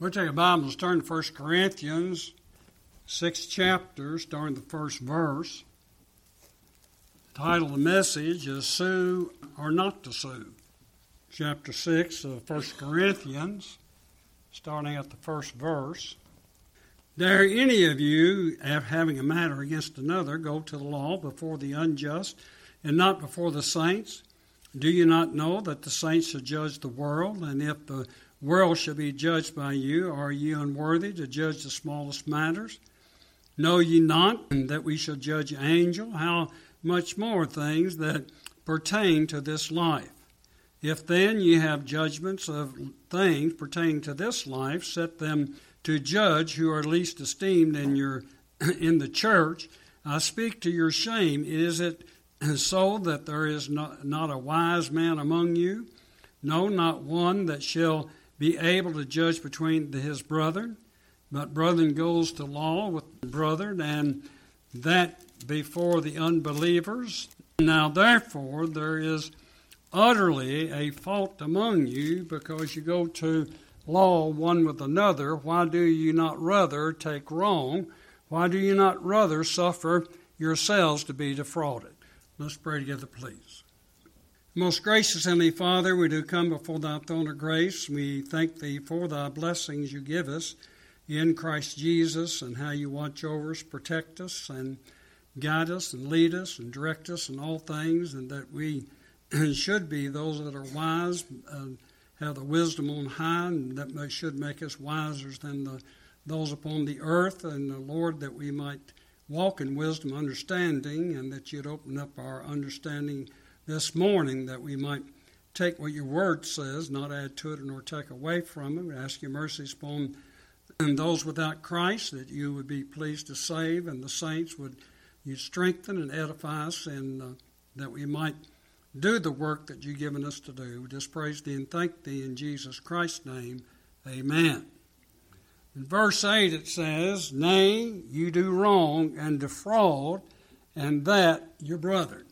We'll take a Bible and turn to 1 Corinthians, six chapters, starting the first verse. The title of the message is Sue or Not to Sue. Chapter 6 of 1 Corinthians, starting at the first verse. Dare any of you, having a matter against another, go to the law before the unjust and not before the saints? Do you not know that the saints shall judge the world? And if the world shall be judged by you. Are ye unworthy to judge the smallest matters? Know ye not that we shall judge angel? How much more things that pertain to this life? If then ye have judgments of things pertaining to this life, set them to judge who are least esteemed in your in the church. I speak to your shame. Is it so that there is not, not a wise man among you? No, not one that shall be able to judge between his brethren, but brethren goes to law with brethren, and that before the unbelievers. Now, therefore, there is utterly a fault among you because you go to law one with another. Why do you not rather take wrong? Why do you not rather suffer yourselves to be defrauded? Let's pray together, please. Most gracious Heavenly Father, we do come before thy throne of grace. We thank thee for thy blessings you give us in Christ Jesus and how you watch over us, protect us, and guide us and lead us and direct us in all things, and that we should be those that are wise, uh, have the wisdom on high, and that should make us wiser than the, those upon the earth, and the Lord, that we might walk in wisdom, understanding, and that you'd open up our understanding this morning that we might take what your word says, not add to it nor take away from it. We ask your mercies upon those without Christ, that you would be pleased to save, and the saints would you strengthen and edify us, and uh, that we might do the work that you've given us to do. We just praise thee and thank thee in Jesus Christ's name. Amen. In verse 8 it says, Nay, you do wrong and defraud, and that your brother.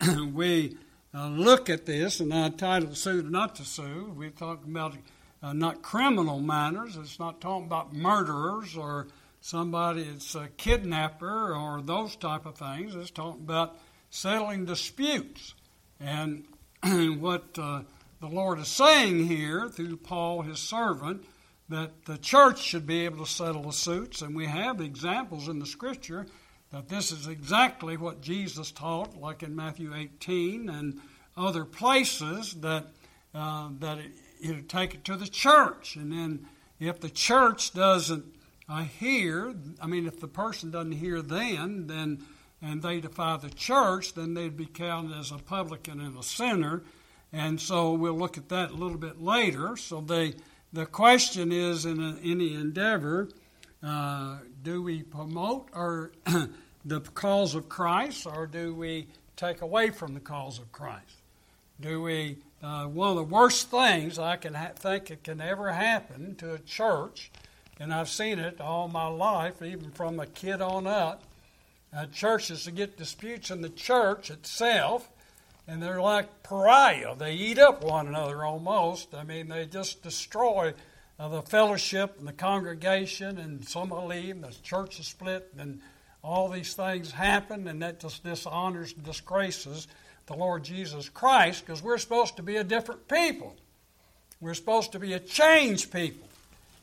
we uh, look at this, and I titled Sue to Not to Sue. We're talking about uh, not criminal matters. It's not talking about murderers or somebody that's a kidnapper or those type of things. It's talking about settling disputes. And what uh, the Lord is saying here through Paul, his servant, that the church should be able to settle the suits. And we have examples in the Scripture that this is exactly what Jesus taught, like in Matthew 18 and other places, that, uh, that it, it take it to the church. And then if the church doesn't uh, hear, I mean, if the person doesn't hear then, then and they defy the church, then they'd be counted as a publican and a sinner. And so we'll look at that a little bit later. So they, the question is in any endeavor uh, do we promote or the cause of Christ, or do we take away from the cause of Christ? Do we? Uh, one of the worst things I can ha- think it can ever happen to a church, and I've seen it all my life, even from a kid on up. Uh, churches to get disputes in the church itself, and they're like pariah. They eat up one another almost. I mean, they just destroy uh, the fellowship and the congregation, and some will leave. and The church is split, and all these things happen, and that just dishonors and disgraces the Lord Jesus Christ because we're supposed to be a different people. We're supposed to be a changed people.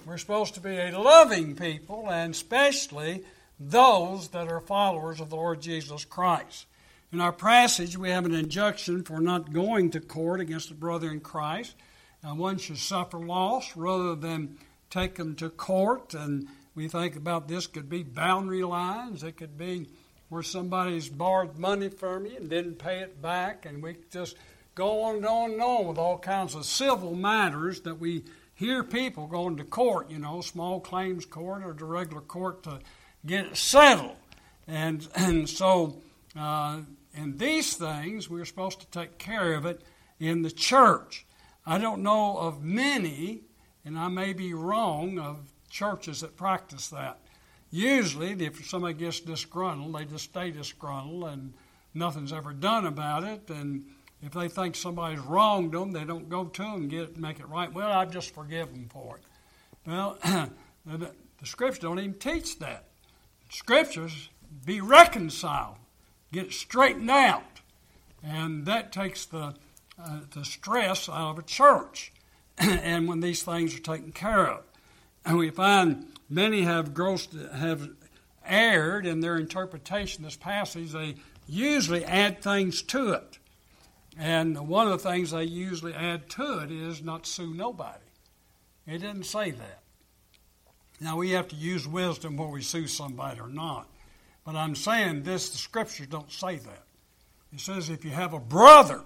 We're supposed to be a loving people, and especially those that are followers of the Lord Jesus Christ. In our passage, we have an injunction for not going to court against a brother in Christ and one should suffer loss rather than take them to court. And we think about this could be boundary lines. It could be where somebody's borrowed money from you and didn't pay it back. And we just go on and on and on with all kinds of civil matters that we hear people going to court, you know, small claims court or the regular court to get it settled. And, and so, uh, in these things, we're supposed to take care of it in the church. I don't know of many, and I may be wrong, of churches that practice that. Usually, if somebody gets disgruntled, they just stay disgruntled and nothing's ever done about it. And if they think somebody's wronged them, they don't go to them and get it, make it right. Well, I just forgive them for it. Well, the, the scriptures don't even teach that. Scriptures be reconciled, get straightened out, and that takes the uh, the stress out of a church. and when these things are taken care of, and we find many have grossed, have erred in their interpretation of this passage. They usually add things to it. And one of the things they usually add to it is not sue nobody. It didn't say that. Now we have to use wisdom where we sue somebody or not. But I'm saying this, the scriptures don't say that. It says if you have a brother,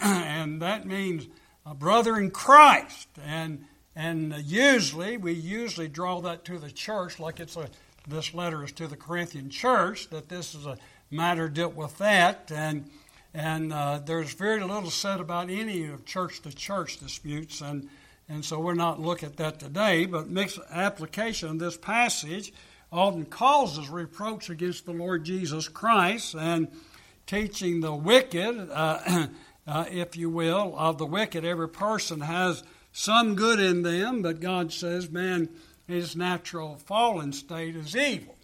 and that means a brother in Christ, and and usually we usually draw that to the church like it's a this letter is to the Corinthian church that this is a matter dealt with that. And and uh, there's very little said about any of church to church disputes. And and so we're not looking at that today but mixed application of this passage often causes reproach against the Lord Jesus Christ and teaching the wicked uh, uh, if you will of the wicked every person has some good in them, but God says, man, his natural fallen state is evil.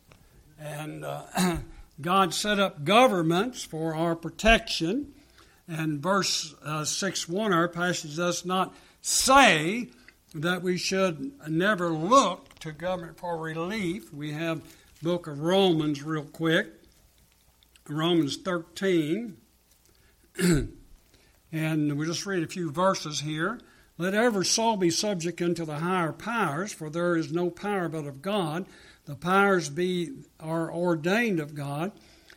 And uh, God set up governments for our protection. And verse uh, 6 1, our passage does not say that we should never look to government for relief. We have book of Romans real quick. Romans 13. and we'll just read a few verses here. Let every soul be subject unto the higher powers, for there is no power but of God. The powers be are ordained of God.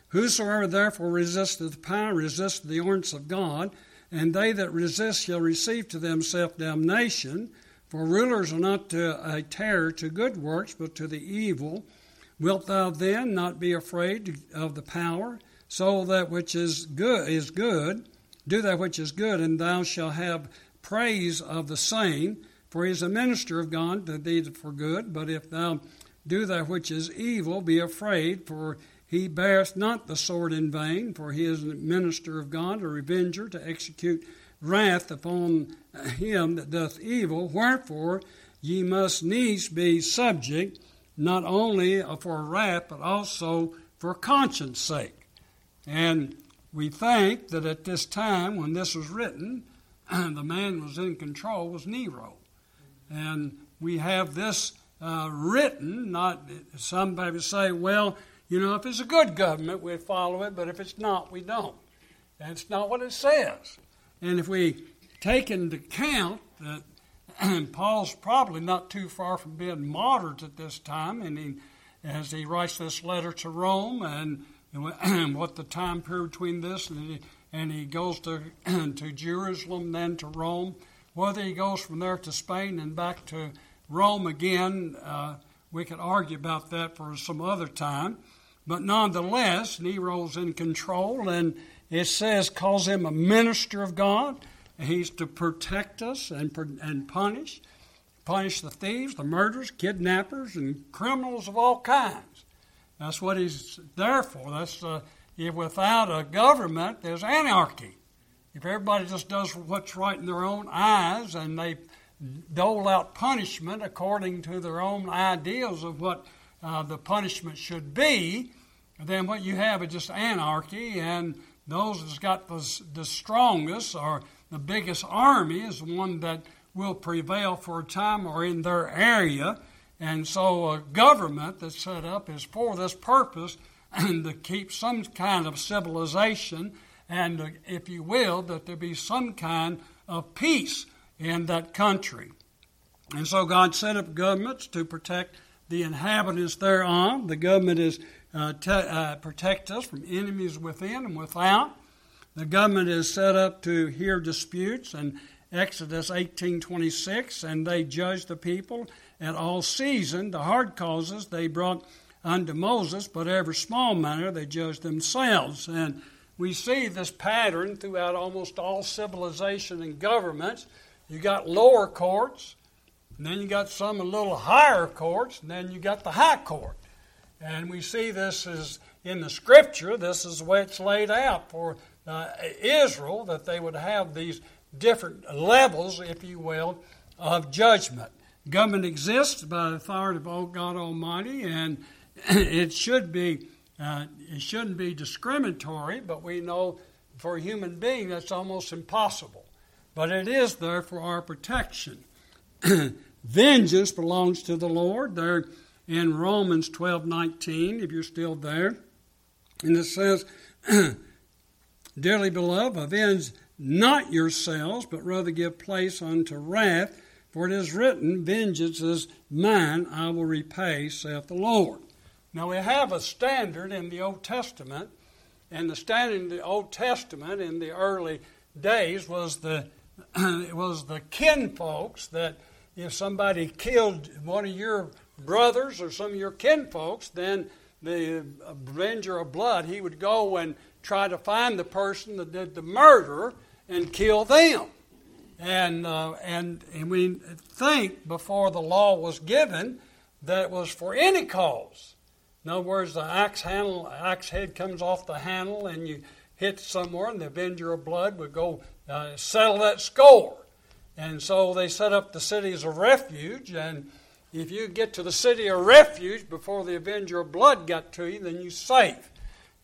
Whosoever therefore resisteth the power resisteth the ordinance of God, and they that resist shall receive to themselves damnation. For rulers are not a terror to good works, but to the evil. Wilt thou then not be afraid of the power? So that which is good is good. Do that which is good, and thou shalt have praise of the same, for he is a minister of God to thee for good. But if thou do that which is evil, be afraid, for he beareth not the sword in vain, for he is a minister of God, a revenger, to execute wrath upon him that doth evil. Wherefore ye must needs be subject, not only for wrath, but also for conscience sake. And we think that at this time, when this was written, the man was in control was Nero. And we have this uh, written, not some people say, well, you know, if it's a good government, we follow it, but if it's not, we don't. That's not what it says. And if we take into account that Paul's probably not too far from being moderate at this time, and he, as he writes this letter to Rome, and, and what the time period between this and he, and he goes to, to Jerusalem, then to Rome. Whether he goes from there to Spain and back to Rome again, uh, we could argue about that for some other time. But nonetheless, Nero's in control, and it says, calls him a minister of God. He's to protect us and, and punish, punish the thieves, the murderers, kidnappers, and criminals of all kinds. That's what he's there for. That's uh, if without a government, there's anarchy. If everybody just does what's right in their own eyes and they dole out punishment according to their own ideas of what uh, the punishment should be, then what you have is just anarchy, and those that's got the, the strongest or the biggest army is the one that will prevail for a time or in their area. And so a government that's set up is for this purpose and to keep some kind of civilization, and uh, if you will, that there be some kind of peace in that country. And so God set up governments to protect the inhabitants thereon. The government is uh, uh, protect us from enemies within and without. The government is set up to hear disputes and Exodus 18:26, and they judge the people at all season. The hard causes they brought unto Moses, but every small matter they judged themselves. And we see this pattern throughout almost all civilization and governments. You got lower courts, and then you got some a little higher courts, and then you got the high court. And we see this is in the scripture, this is the way it's laid out for uh, Israel, that they would have these different levels, if you will, of judgment. Government exists by the authority of God Almighty, and it should be uh, it shouldn't be discriminatory, but we know for a human being that's almost impossible. But it is there for our protection. Vengeance belongs to the Lord. There in Romans 12 19, if you're still there. And it says, Dearly beloved, avenge not yourselves, but rather give place unto wrath, for it is written, Vengeance is mine, I will repay, saith the Lord. Now we have a standard in the Old Testament, and the standard in the Old Testament in the early days was the it was the kinfolks that if somebody killed one of your brothers or some of your kinfolks, then the avenger of blood, he would go and try to find the person that did the murder and kill them. And, uh, and, and we think before the law was given that it was for any cause. In other words, the axe handle, axe head comes off the handle, and you hit somewhere, and the avenger of blood would go uh, settle that score. And so they set up the city as a refuge, and if you get to the city of refuge before the avenger of blood got to you, then you're safe.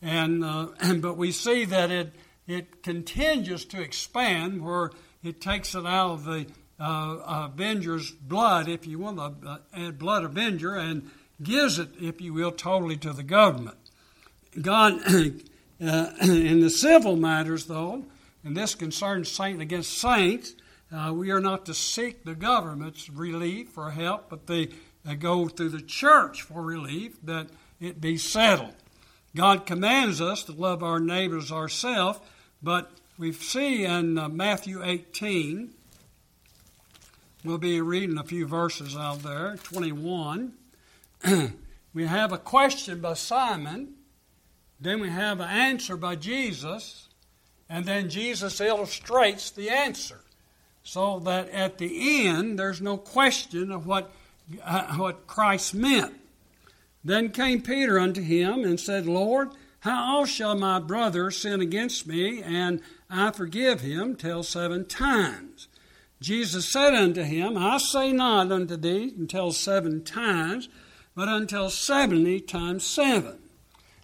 And, uh, but we see that it, it continues to expand where it takes it out of the uh, avenger's blood, if you will, the uh, blood avenger, and gives it, if you will, totally to the government. God, uh, in the civil matters, though, and this concerns saint against saints, uh, we are not to seek the government's relief or help, but they uh, go through the church for relief that it be settled. God commands us to love our neighbors ourselves, but we see in uh, Matthew 18, we'll be reading a few verses out there, 21. we have a question by Simon, then we have an answer by Jesus, and then Jesus illustrates the answer so that at the end there's no question of what, uh, what Christ meant. Then came Peter unto him and said, Lord, how shall my brother sin against me and I forgive him till seven times? Jesus said unto him, I say not unto thee until seven times, but until seventy times seven.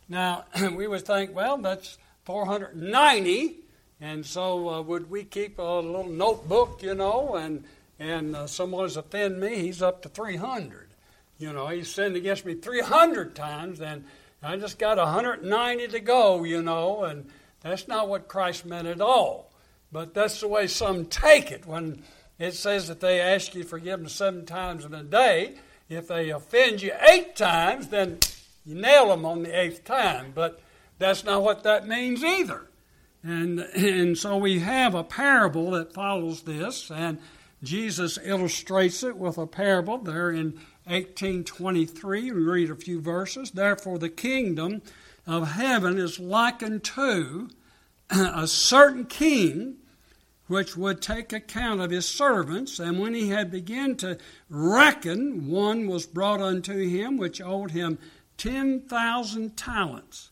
Now, we would think, well, that's 490 and so, uh, would we keep a little notebook, you know, and and uh, someone's offend me, he's up to 300. You know, he's sinned against me 300 times, and I just got 190 to go, you know, and that's not what Christ meant at all. But that's the way some take it when it says that they ask you forgiveness seven times in a day. If they offend you eight times, then you nail them on the eighth time. But that's not what that means either. And, and so we have a parable that follows this, and Jesus illustrates it with a parable there in 1823. We read a few verses. Therefore, the kingdom of heaven is likened to a certain king which would take account of his servants. And when he had begun to reckon, one was brought unto him which owed him ten thousand talents.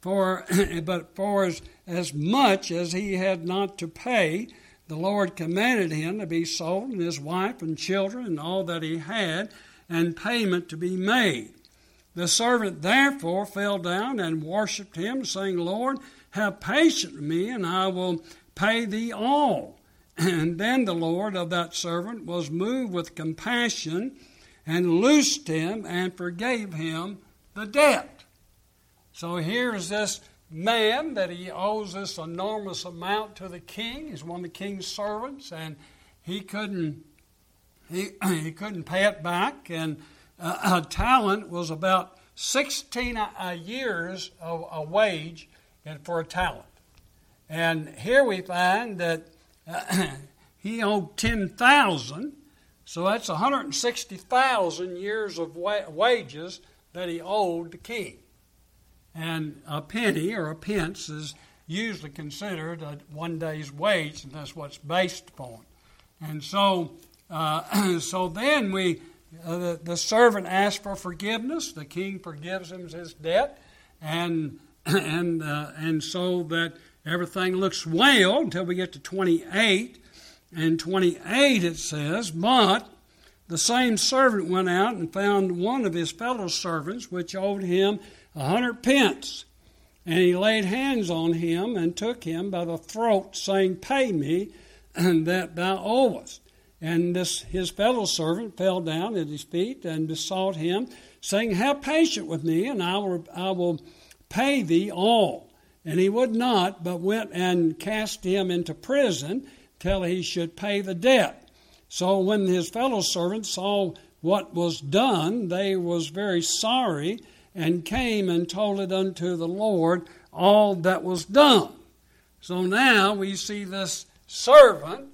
For but for as as much as he had not to pay, the Lord commanded him to be sold, and his wife and children, and all that he had, and payment to be made. The servant therefore fell down and worshipped him, saying, Lord, have patience with me, and I will pay thee all. And then the Lord of that servant was moved with compassion, and loosed him, and forgave him the debt. So here is this man that he owes this enormous amount to the king. He's one of the king's servants, and he couldn't he, he couldn't pay it back. And uh, a talent was about 16 a, years of a wage for a talent. And here we find that uh, he owed 10,000, so that's 160,000 years of wa- wages that he owed the king. And a penny or a pence is usually considered a one day's wage, and that's what's based upon. And so, uh, so then we, uh, the, the servant asks for forgiveness. The king forgives him his debt, and and uh, and so that everything looks well until we get to 28. And 28 it says, but the same servant went out and found one of his fellow servants, which owed him a hundred pence. And he laid hands on him and took him by the throat, saying, Pay me And that thou owest. And this his fellow servant fell down at his feet and besought him, saying, Have patience with me, and I will, I will pay thee all. And he would not, but went and cast him into prison till he should pay the debt. So when his fellow servants saw what was done, they was very sorry, and came and told it unto the Lord all that was done. So now we see this servant.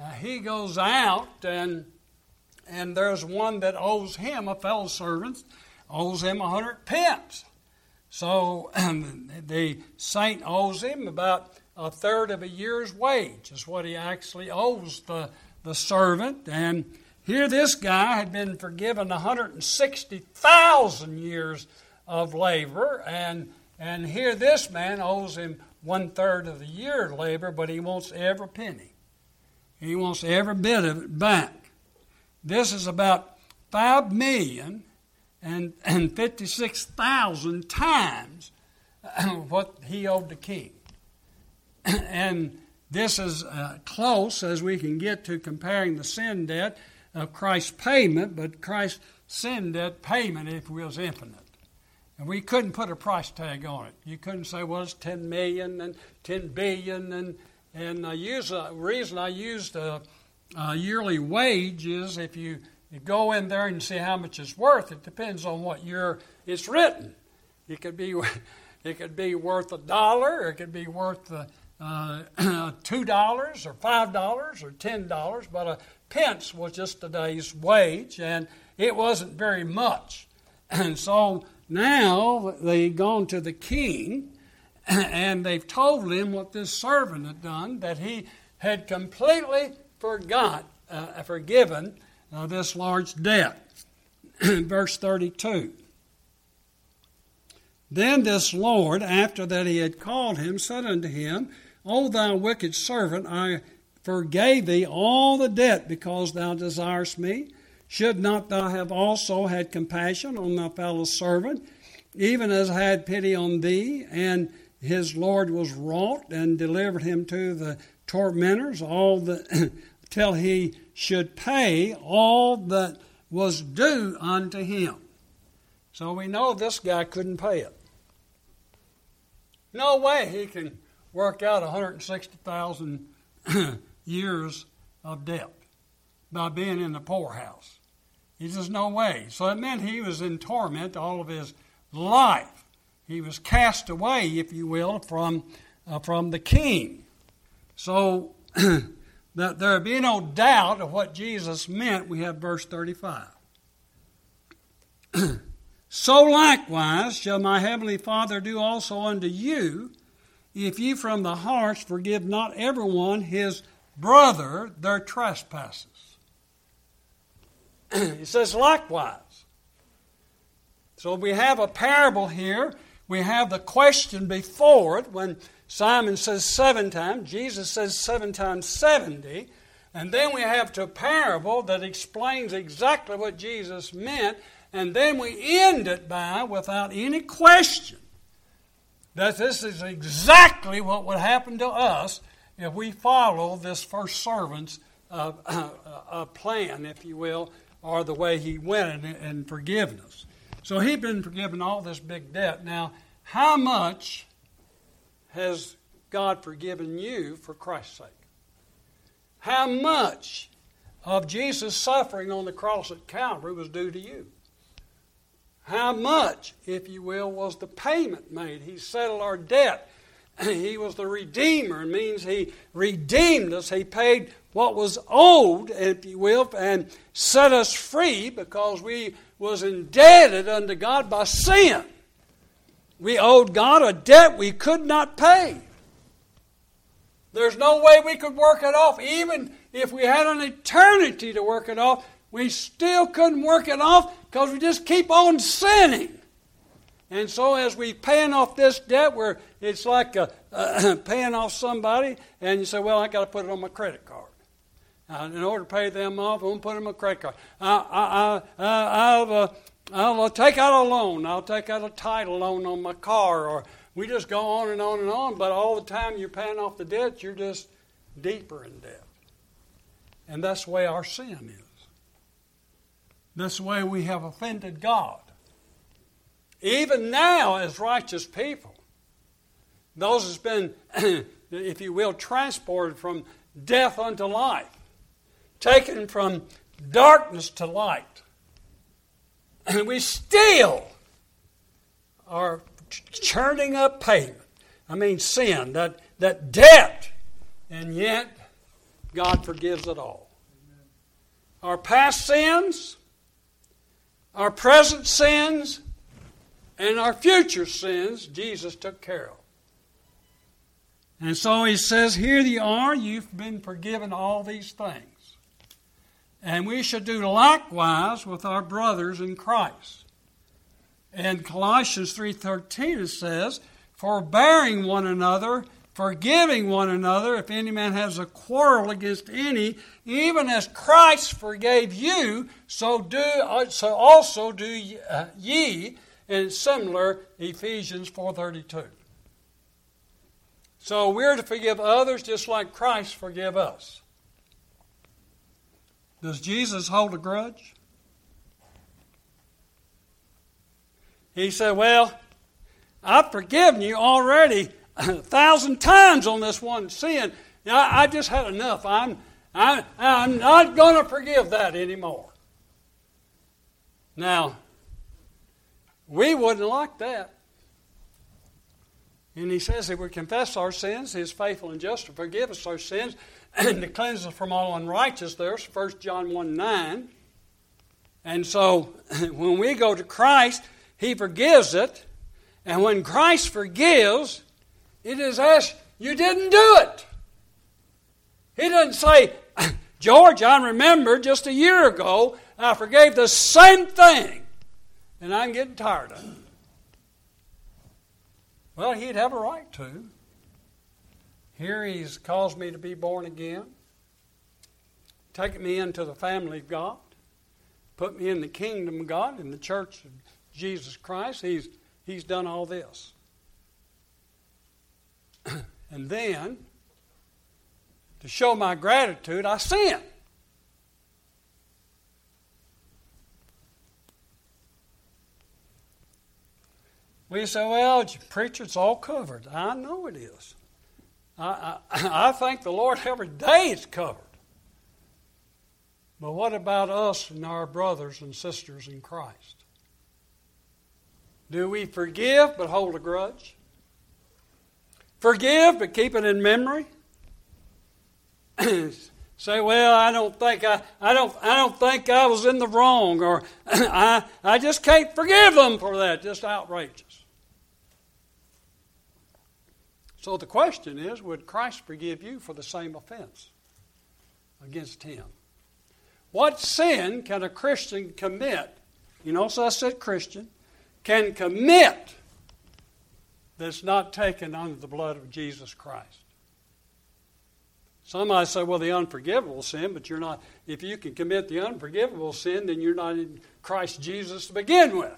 Uh, he goes out and and there's one that owes him a fellow servant owes him a hundred pence. So the saint owes him about a third of a year's wage, is what he actually owes the, the servant. And here this guy had been forgiven 160,000 years of labor, and, and here this man owes him one third of the year labor, but he wants every penny. He wants every bit of it back. This is about five million and, and 56,000 times what he owed the king. and this is uh, close as we can get to comparing the sin debt of Christ's payment, but Christ's sin debt payment, if will, is infinite. And we couldn't put a price tag on it. You couldn't say, well, it's 10 million and 10 billion. And, and the reason I used a, a yearly wage is if you you go in there and see how much it's worth. It depends on what year it's written. It could be, it could be worth a dollar, it could be worth uh, uh two dollars, or five dollars, or ten dollars. But a pence was just a day's wage, and it wasn't very much. And so now they've gone to the king, and they've told him what this servant had done, that he had completely forgot, uh, forgiven uh, this large debt. Verse 32. Then this Lord, after that he had called him, said unto him, O thou wicked servant, I forgave thee all the debt because thou desirest me. Should not thou have also had compassion on thy fellow servant, even as I had pity on thee? And his Lord was wroth and delivered him to the tormentors, all the till he should pay all that was due unto him. So we know this guy couldn't pay it. No way he can work out 160,000 years of debt by being in the poorhouse. There's just no way. So it meant he was in torment all of his life. He was cast away, if you will, from, uh, from the king. So that there be no doubt of what Jesus meant, we have verse 35. so likewise shall my heavenly Father do also unto you, if ye from the hearts forgive not everyone his brother their trespasses. he says, likewise. So we have a parable here. We have the question before it when Simon says seven times, Jesus says seven times 70. And then we have a parable that explains exactly what Jesus meant. And then we end it by, without any question, that this is exactly what would happen to us if we follow this first servant's uh, uh, uh, plan, if you will, or the way he went in, in forgiveness. So he'd been forgiven all this big debt. Now, how much has God forgiven you for Christ's sake? How much of Jesus' suffering on the cross at Calvary was due to you? How much, if you will, was the payment made? He settled our debt. He was the Redeemer. It means He redeemed us. He paid what was owed, if you will, and set us free because we was indebted unto God by sin. We owed God a debt we could not pay. There's no way we could work it off. Even if we had an eternity to work it off, we still couldn't work it off because we just keep on sinning. And so, as we paying off this debt, where it's like a, paying off somebody, and you say, "Well, I got to put it on my credit card," uh, in order to pay them off, I'm going to put them a credit card. I, I, I, I'll, uh, I'll uh, take out a loan. I'll take out a title loan on my car. Or we just go on and on and on. But all the time you're paying off the debt, you're just deeper in debt. And that's the way our sin is. That's the way we have offended God. Even now, as righteous people, those has been, if you will, transported from death unto life, taken from darkness to light. And we still are churning up payment. I mean, sin, that, that debt, and yet God forgives it all. Our past sins, our present sins, and our future sins, Jesus took care of. And so he says, Here you are, you've been forgiven all these things. And we should do likewise with our brothers in Christ. In Colossians 3:13 it says, "Forbearing one another, forgiving one another, if any man has a quarrel against any, even as Christ forgave you, so do so also do ye." Uh, and similar Ephesians 4:32. So we're to forgive others just like Christ forgive us. Does Jesus hold a grudge? He said, Well, I've forgiven you already a thousand times on this one sin. I, I just had enough. I'm, I, I'm not going to forgive that anymore. Now, we wouldn't like that. And he says if we confess our sins, he is faithful and just to forgive us our sins and to cleanse us from all unrighteousness. There's 1 John 1 9. And so when we go to Christ, he forgives it. And when Christ forgives, it is us, you didn't do it. He doesn't say, George, I remember just a year ago I forgave the same thing, and I'm getting tired of it. Well, he'd have a right to. Here he's caused me to be born again, taken me into the family of God, put me in the kingdom of God, in the church of Jesus Christ. He's, he's done all this. and then, to show my gratitude, I sin. We say, well, preacher, it's all covered. I know it is. I, I, thank the Lord every day it's covered. But what about us and our brothers and sisters in Christ? Do we forgive but hold a grudge? Forgive but keep it in memory? Say, well, I don't think I, I don't I don't think I was in the wrong, or I I just can't forgive them for that. Just outrageous. So the question is would Christ forgive you for the same offense against him? What sin can a Christian commit? You know, so I said Christian, can commit that's not taken under the blood of Jesus Christ. Some might say, well, the unforgivable sin, but you're not, if you can commit the unforgivable sin, then you're not in Christ Jesus to begin with.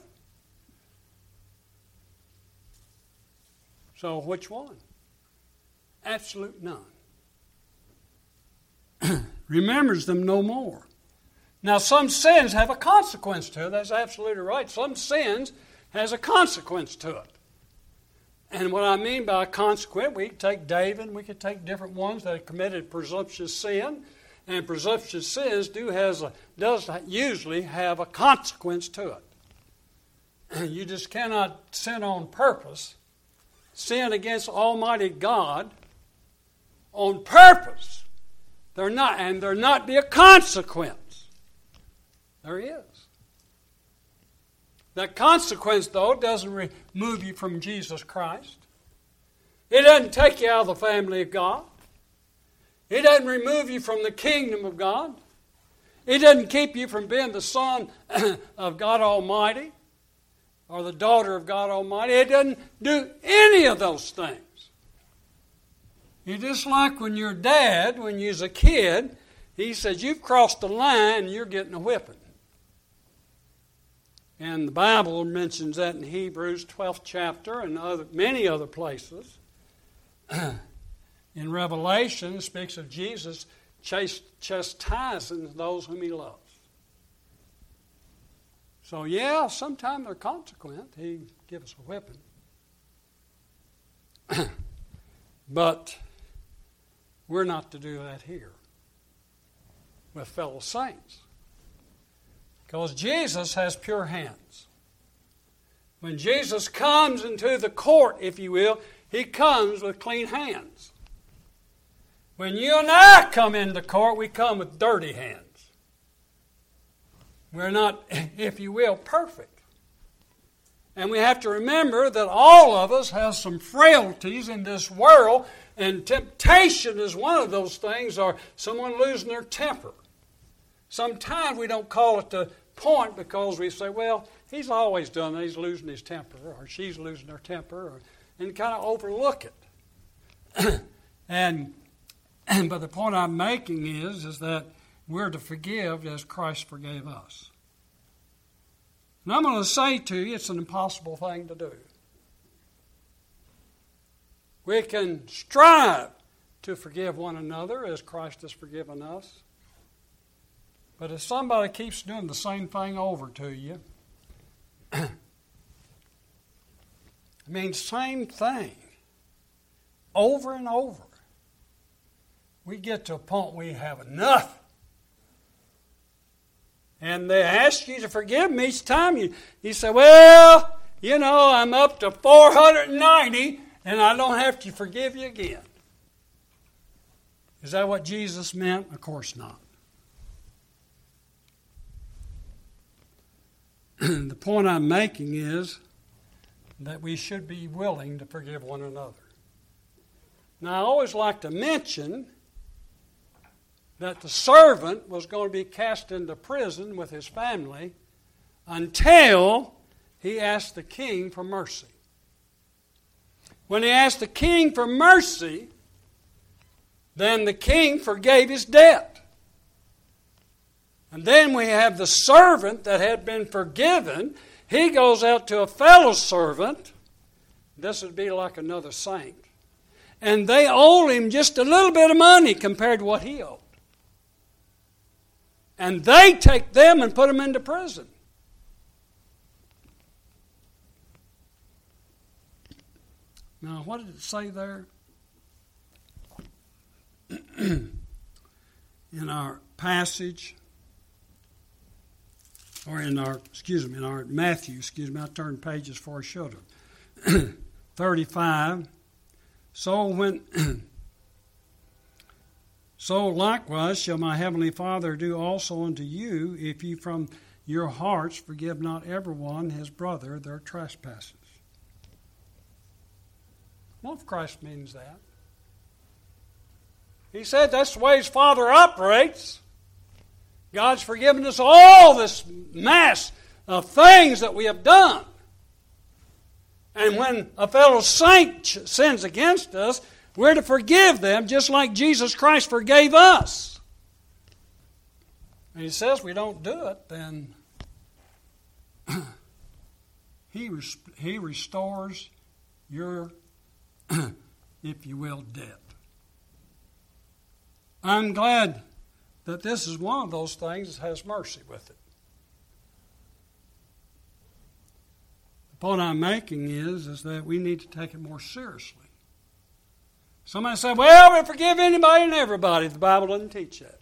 So, which one? Absolute none. Remembers them no more. Now, some sins have a consequence to it. That's absolutely right. Some sins has a consequence to it. And what I mean by a consequence, we could take David, we could take different ones that have committed presumptuous sin, and presumptuous sins do has a, does usually have a consequence to it. You just cannot sin on purpose, sin against Almighty God on purpose. They're not, and there not be a consequence. There is. That consequence, though, doesn't remove you from Jesus Christ. It doesn't take you out of the family of God. It doesn't remove you from the kingdom of God. It doesn't keep you from being the son of God Almighty or the daughter of God Almighty. It doesn't do any of those things. You just like when your dad, when you was a kid, he says, You've crossed the line, you're getting a whipping. And the Bible mentions that in Hebrews 12th chapter and other, many other places. in Revelation, speaks of Jesus chastising those whom he loves. So, yeah, sometimes they're consequent. He gives us a whipping. but we're not to do that here with fellow saints. Because Jesus has pure hands. When Jesus comes into the court, if you will, he comes with clean hands. When you and I come into court, we come with dirty hands. We're not, if you will, perfect. And we have to remember that all of us have some frailties in this world, and temptation is one of those things, or someone losing their temper. Sometimes we don't call it the point because we say, well, he's always done that. He's losing his temper, or she's losing her temper, or, and kind of overlook it. and, and but the point I'm making is, is that we're to forgive as Christ forgave us. And I'm going to say to you, it's an impossible thing to do. We can strive to forgive one another as Christ has forgiven us. But if somebody keeps doing the same thing over to you, I mean, same thing over and over, we get to a point we have enough. And they ask you to forgive me each time. You, you say, Well, you know, I'm up to 490 and I don't have to forgive you again. Is that what Jesus meant? Of course not. the point I'm making is that we should be willing to forgive one another. Now, I always like to mention that the servant was going to be cast into prison with his family until he asked the king for mercy. When he asked the king for mercy, then the king forgave his debt. And then we have the servant that had been forgiven. He goes out to a fellow servant. This would be like another saint. And they owe him just a little bit of money compared to what he owed. And they take them and put them into prison. Now, what did it say there? In our passage, or in our, excuse me, in our Matthew, excuse me, I turned pages before I should have. 35. So when so likewise shall my heavenly Father do also unto you, if you from your hearts forgive not every one his brother their trespasses. What if Christ means that? He said that's the way his Father operates. God's forgiven us all this mass of things that we have done. And when a fellow saint sins against us, we're to forgive them just like Jesus Christ forgave us. And he says we don't do it, then he, he restores your, if you will, debt. I'm glad that this is one of those things that has mercy with it. The point I'm making is, is that we need to take it more seriously. Somebody said, well, we forgive anybody and everybody. The Bible doesn't teach that.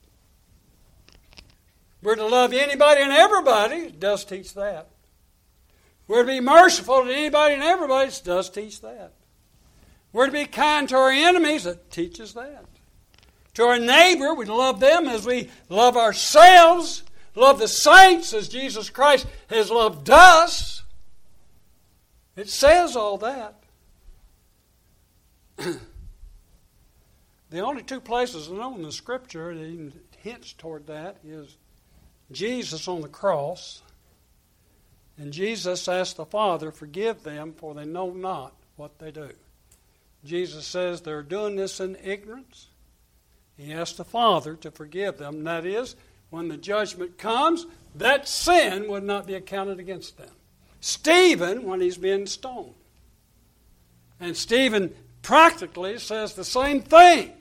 We're to love anybody and everybody. It does teach that. We're to be merciful to anybody and everybody. It does teach that. We're to be kind to our enemies. It teaches that. To our neighbor, we love them as we love ourselves, love the saints as Jesus Christ has loved us. It says all that. the only two places known in the Scripture that even hints toward that is Jesus on the cross. And Jesus asked the Father, Forgive them, for they know not what they do. Jesus says they're doing this in ignorance. He asked the Father to forgive them. And that is, when the judgment comes, that sin would not be accounted against them. Stephen, when he's being stoned. And Stephen practically says the same thing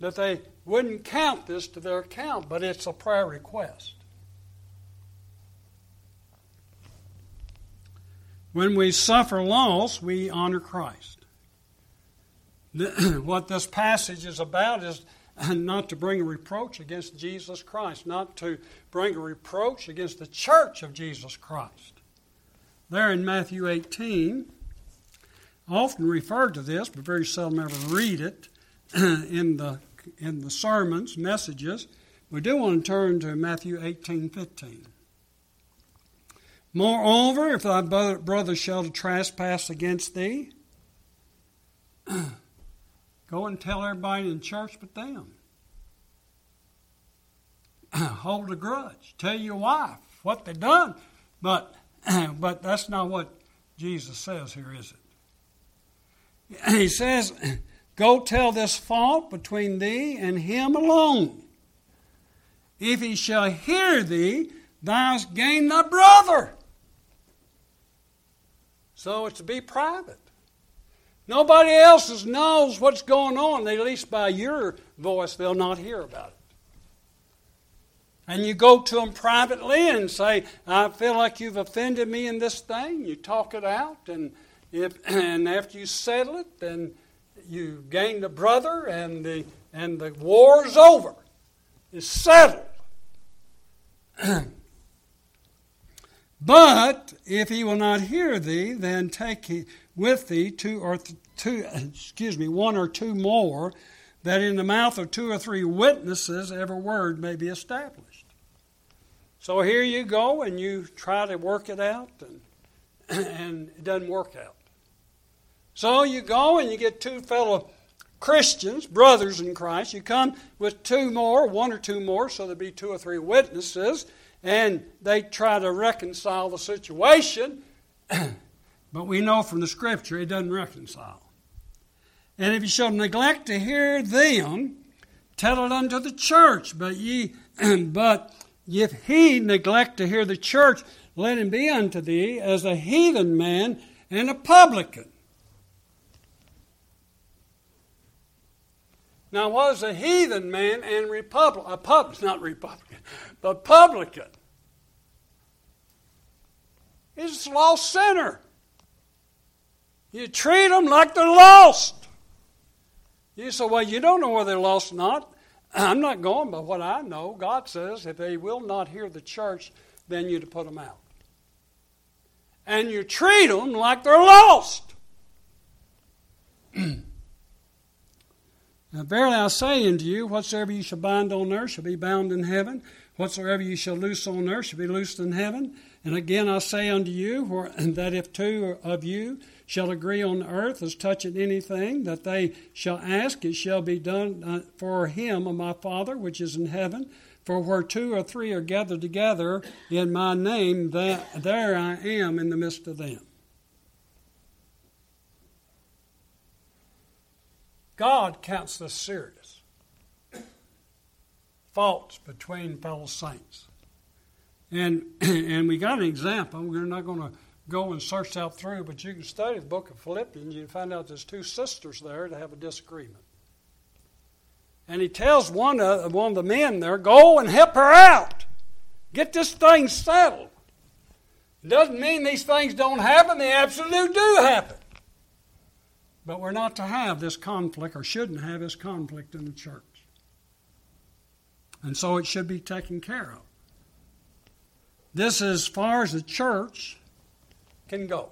that they wouldn't count this to their account, but it's a prayer request. When we suffer loss, we honor Christ. what this passage is about is not to bring a reproach against Jesus Christ, not to bring a reproach against the church of Jesus Christ. There in Matthew 18, I often refer to this, but very seldom ever read it in the in the sermons, messages. We do want to turn to Matthew 18, 15. Moreover, if thy brother shall trespass against thee, go and tell everybody in church but them. Hold a grudge. Tell your wife what they done. But, but that's not what Jesus says here, is it? He says, Go tell this fault between thee and him alone. If he shall hear thee, thou hast gained thy brother. So it's to be private. Nobody else knows what's going on. At least by your voice, they'll not hear about it. And you go to them privately and say, I feel like you've offended me in this thing. You talk it out, and, if, and after you settle it, then you gain the brother, and the, and the war's over. It's settled. But if he will not hear thee, then take with thee two or th- two, excuse me, one or two more, that in the mouth of two or three witnesses every word may be established. So here you go, and you try to work it out, and, and it doesn't work out. So you go and you get two fellow Christians, brothers in Christ. You come with two more, one or two more, so there'll be two or three witnesses and they try to reconcile the situation, but we know from the scripture it doesn't reconcile. And if you shall neglect to hear them, tell it unto the church. But ye, but if he neglect to hear the church, let him be unto thee as a heathen man and a publican. Now, was a heathen man and republic, a pub, not Republican, the publican. He's a lost sinner. You treat them like they're lost. You say, well, you don't know whether they're lost or not. I'm not going by what I know. God says if they will not hear the church, then you to put them out. And you treat them like they're lost. now, verily I say unto you, whatsoever you shall bind on earth shall be bound in heaven, Whatsoever you shall loose on earth shall be loosed in heaven. And again I say unto you that if two of you shall agree on earth as touching anything that they shall ask, it shall be done uh, for him of my Father which is in heaven. For where two or three are gathered together in my name, that there I am in the midst of them. God counts this serious faults between fellow saints. And, and we got an example. We're not going to go and search out through, but you can study the book of Philippians. You find out there's two sisters there that have a disagreement. And he tells one of, one of the men there, go and help her out. Get this thing settled. It doesn't mean these things don't happen, they absolutely do happen. But we're not to have this conflict, or shouldn't have this conflict in the church. And so it should be taken care of. This is as far as the church can go.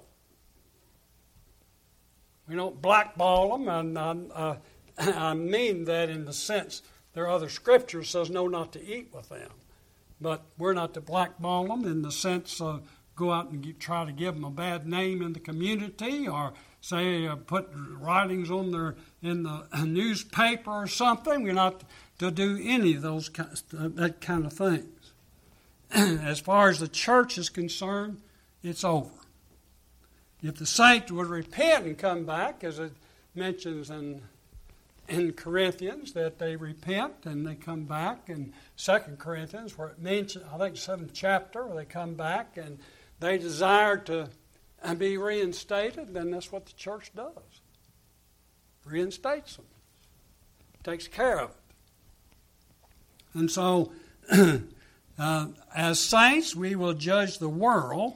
We don't blackball them, and uh, I mean that in the sense there are other scriptures says no, not to eat with them, but we're not to blackball them in the sense of go out and get, try to give them a bad name in the community or say uh, put writings on their in the newspaper or something. We're not to do any of those that kind of things. as far as the church is concerned, it's over. If the saint would repent and come back, as it mentions in in Corinthians that they repent and they come back. In Second Corinthians, where it mentions, I think, seventh chapter, where they come back and they desire to be reinstated, then that's what the church does. Reinstates them. Takes care of it. And so, uh, as saints, we will judge the world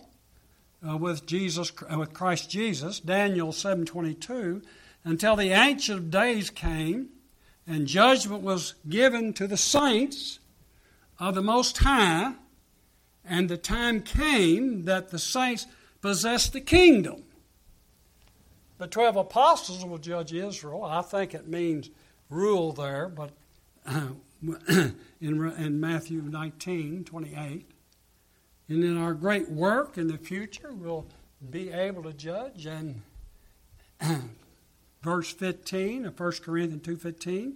uh, with Jesus, uh, with Christ Jesus. Daniel seven twenty two until the Ancient Days came and judgment was given to the saints of the Most High, and the time came that the saints possessed the kingdom. The twelve apostles will judge Israel. I think it means rule there, but uh, in, in Matthew 19 28. And in our great work in the future, we'll be able to judge and verse 15 of 1 Corinthians 2.15.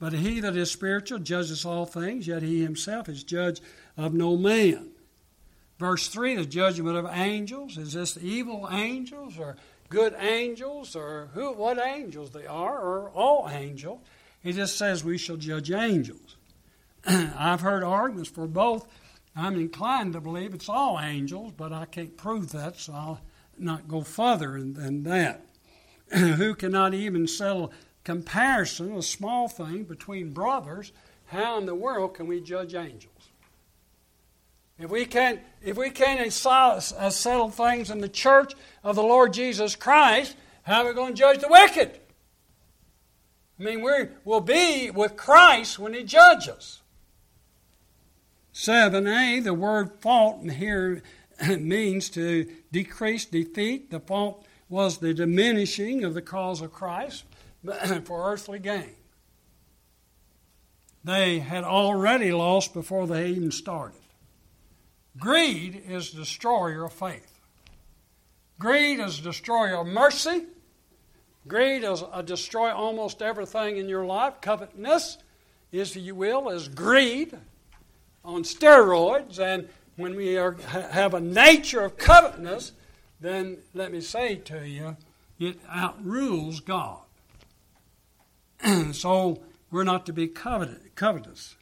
But he that is spiritual judges all things, yet he himself is judge of no man. Verse 3, the judgment of angels. Is this evil angels or good angels or who what angels they are or all angels? He just says we shall judge angels. I've heard arguments for both. I'm inclined to believe it's all angels, but I can't prove that, so I'll not go further than that. who cannot even settle comparison, a small thing, between brothers, how in the world can we judge angels? If we can't, if we can't uh, settle things in the church of the Lord Jesus Christ, how are we going to judge the wicked? I mean, we will be with Christ when He judges. 7a, the word fault here means to decrease, defeat. The fault was the diminishing of the cause of Christ for earthly gain. They had already lost before they even started. Greed is destroyer of faith. Greed is destroyer of mercy. Greed is a destroy almost everything in your life. Covetousness, if you will, is greed on steroids. And when we are, have a nature of covetousness, then let me say to you, it outrules God. so we're not to be covetous.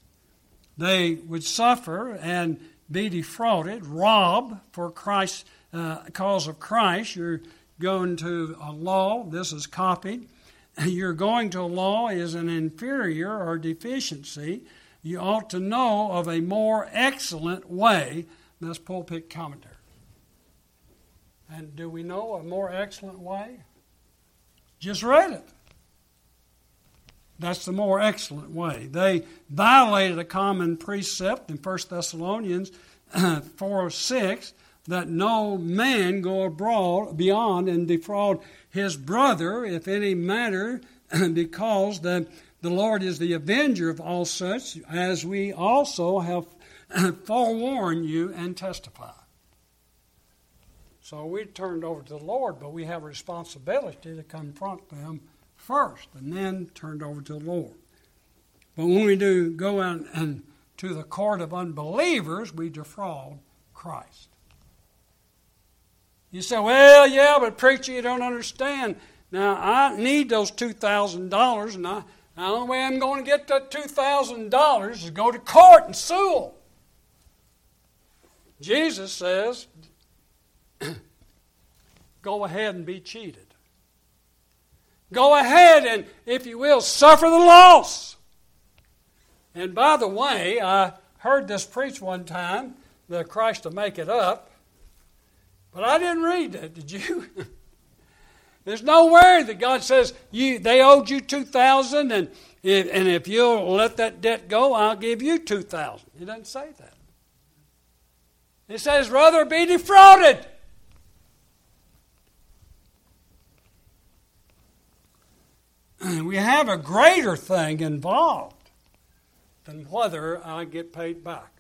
They would suffer and be defrauded, rob for Christ's uh, cause of Christ. You're going to a law. This is copied. You're going to a law is an inferior or deficiency. You ought to know of a more excellent way. That's pulpit commentary. And do we know a more excellent way? Just read it. That's the more excellent way. They violated a common precept in 1 Thessalonians 4 6 that no man go abroad beyond and defraud his brother if any matter, because the, the Lord is the avenger of all such, as we also have forewarned you and testified. So we turned over to the Lord, but we have a responsibility to confront them first and then turned over to the Lord. But when we do go out and to the court of unbelievers, we defraud Christ. You say, well, yeah, but preacher, you don't understand. Now, I need those $2,000, and I, the only way I'm going to get that $2,000 is go to court and sue them. Jesus says, go ahead and be cheated. Go ahead and, if you will, suffer the loss. And by the way, I heard this preached one time, the Christ to make it up, but I didn't read that, did you? There's no nowhere that God says you they owed you two thousand, and if, and if you'll let that debt go, I'll give you two thousand. He doesn't say that. He says, rather be defrauded. we have a greater thing involved than whether I get paid back.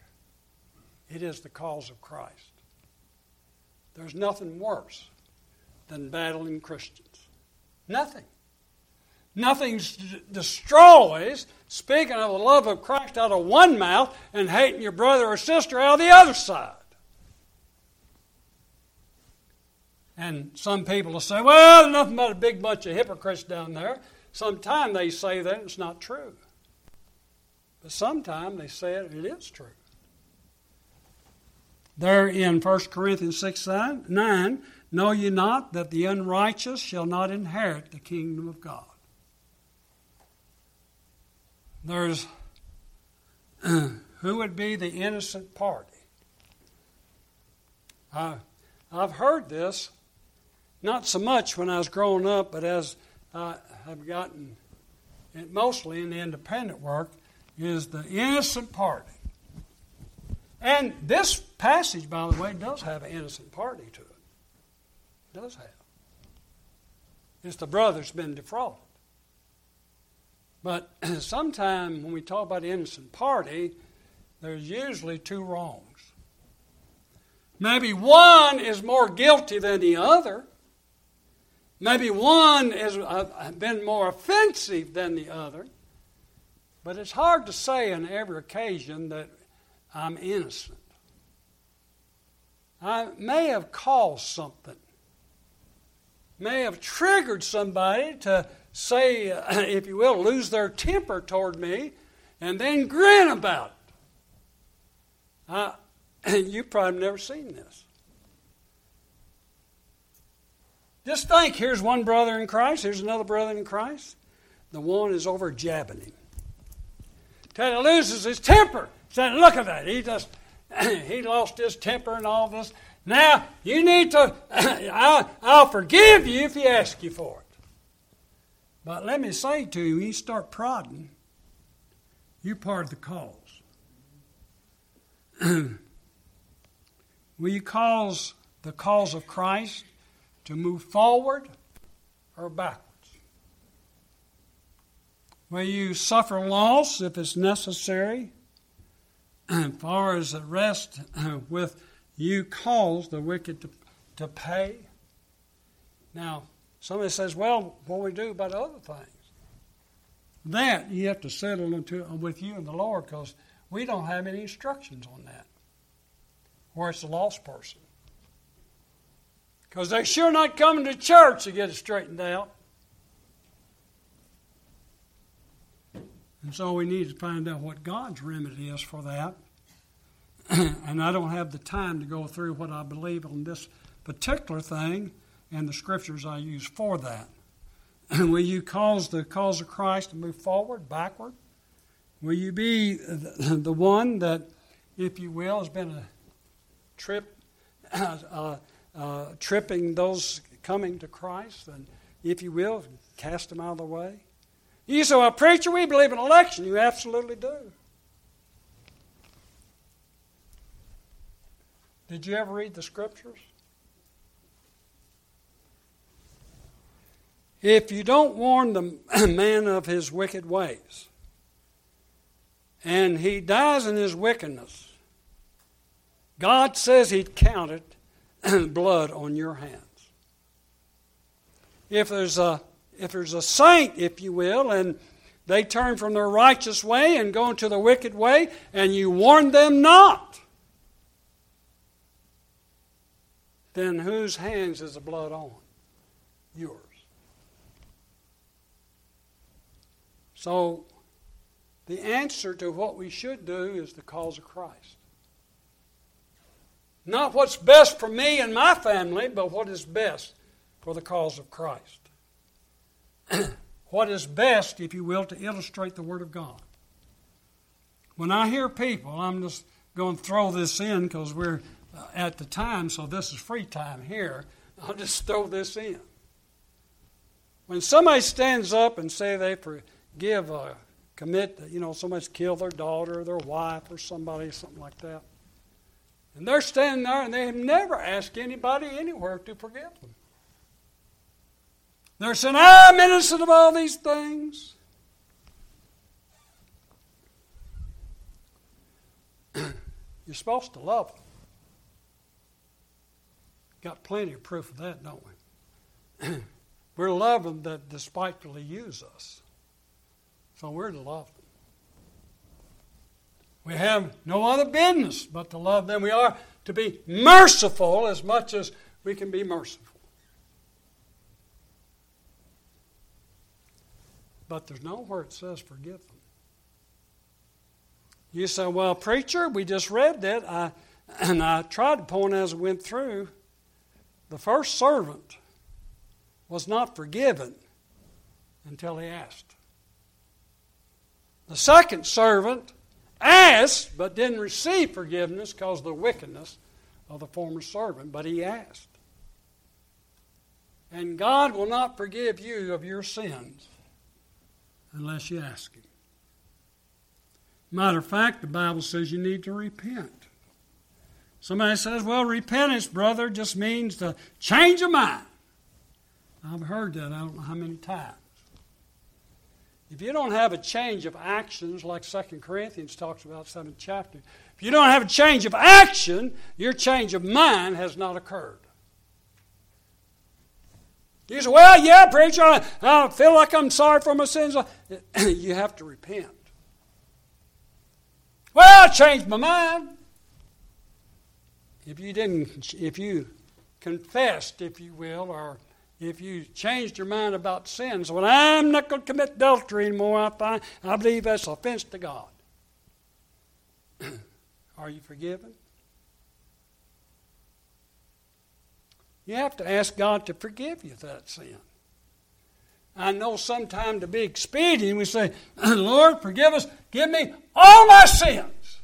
It is the cause of Christ. There's nothing worse than battling Christians. Nothing. Nothing destroys speaking of the love of Christ out of one mouth and hating your brother or sister out of the other side. And some people will say, well, nothing but a big bunch of hypocrites down there. sometimes they say that it's not true. But sometimes they say it, it is true. There in 1 Corinthians 6 9, know ye not that the unrighteous shall not inherit the kingdom of God? There's who would be the innocent party? I, I've heard this, not so much when I was growing up, but as I have gotten mostly in the independent work, is the innocent party. And this passage, by the way, does have an innocent party to it. it does have. It's the brother's been defrauded. But sometimes when we talk about the innocent party, there's usually two wrongs. Maybe one is more guilty than the other. Maybe one has uh, been more offensive than the other. But it's hard to say on every occasion that I'm innocent. I may have caused something, may have triggered somebody to say, if you will, lose their temper toward me and then grin about it. Uh, you've probably never seen this. Just think here's one brother in Christ, here's another brother in Christ. The one is over jabbing him. Till he loses his temper. Said, look at that. He just he lost his temper and all this. Now you need to. I'll, I'll forgive you if you ask you for it. But let me say to you, you start prodding, you're part of the cause. Will you cause the cause of Christ to move forward or backwards? Will you suffer loss if it's necessary? As far as the rest with you cause the wicked to, to pay? Now, somebody says, well, what do we do about other things? That you have to settle into uh, with you and the Lord because we don't have any instructions on that. Or it's a lost person. Because they're sure not coming to church to get it straightened out. And so we need to find out what God's remedy is for that. and I don't have the time to go through what I believe on this particular thing and the scriptures I use for that. Will you cause the cause of Christ to move forward, backward? Will you be the one that, if you will, has been a trip, uh, uh, tripping those coming to Christ, and if you will, cast them out of the way? You say, well, preacher, we believe in election. You absolutely do. Did you ever read the scriptures? If you don't warn the man of his wicked ways, and he dies in his wickedness, God says he'd counted blood on your hands. If there's a if there's a saint, if you will, and they turn from their righteous way and go into the wicked way, and you warn them not, then whose hands is the blood on? Yours. So, the answer to what we should do is the cause of Christ. Not what's best for me and my family, but what is best for the cause of Christ. what is best, if you will, to illustrate the Word of God. When I hear people, I'm just going to throw this in because we're Uh, at the time, so this is free time here. I'll just throw this in. When somebody stands up and say they forgive a commit, you know, somebody's killed their daughter or their wife or somebody, something like that. And they're standing there and they have never asked anybody anywhere to forgive them. They're saying, I'm innocent of all these things. You're supposed to love them. Got plenty of proof of that, don't we? we're loving that despitefully use us. So we're to love them. We have no other business but to love them. We are to be merciful as much as we can be merciful. but there's nowhere it says forgive them. You say, well, preacher, we just read that. I, and I tried to point as I went through. The first servant was not forgiven until he asked. The second servant asked but didn't receive forgiveness because of the wickedness of the former servant, but he asked. And God will not forgive you of your sins unless you ask Him. Matter of fact, the Bible says you need to repent. Somebody says, well, repentance, brother, just means to change your mind. I've heard that I don't know how many times. If you don't have a change of actions, like 2 Corinthians talks about, 7th chapter, if you don't have a change of action, your change of mind has not occurred. You say, well, yeah, preacher, I, I feel like I'm sorry for my sins. you have to repent. Well, I changed my mind. If you didn't, if you confessed, if you will, or if you changed your mind about sins, well, I'm not going to commit adultery anymore. I, find, I believe that's offense to God. Are you forgiven? You have to ask God to forgive you that sin. I know sometimes to be expedient, we say, Lord, forgive us, give me all my sins.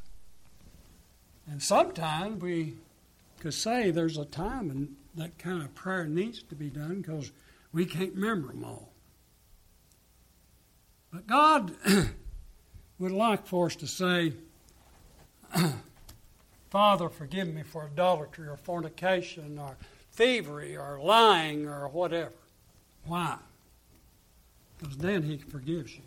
And sometimes we could say there's a time and that kind of prayer needs to be done because we can't remember them all. But God would like for us to say, Father, forgive me for idolatry or fornication or thievery or lying or whatever. Why? Because then He forgives you.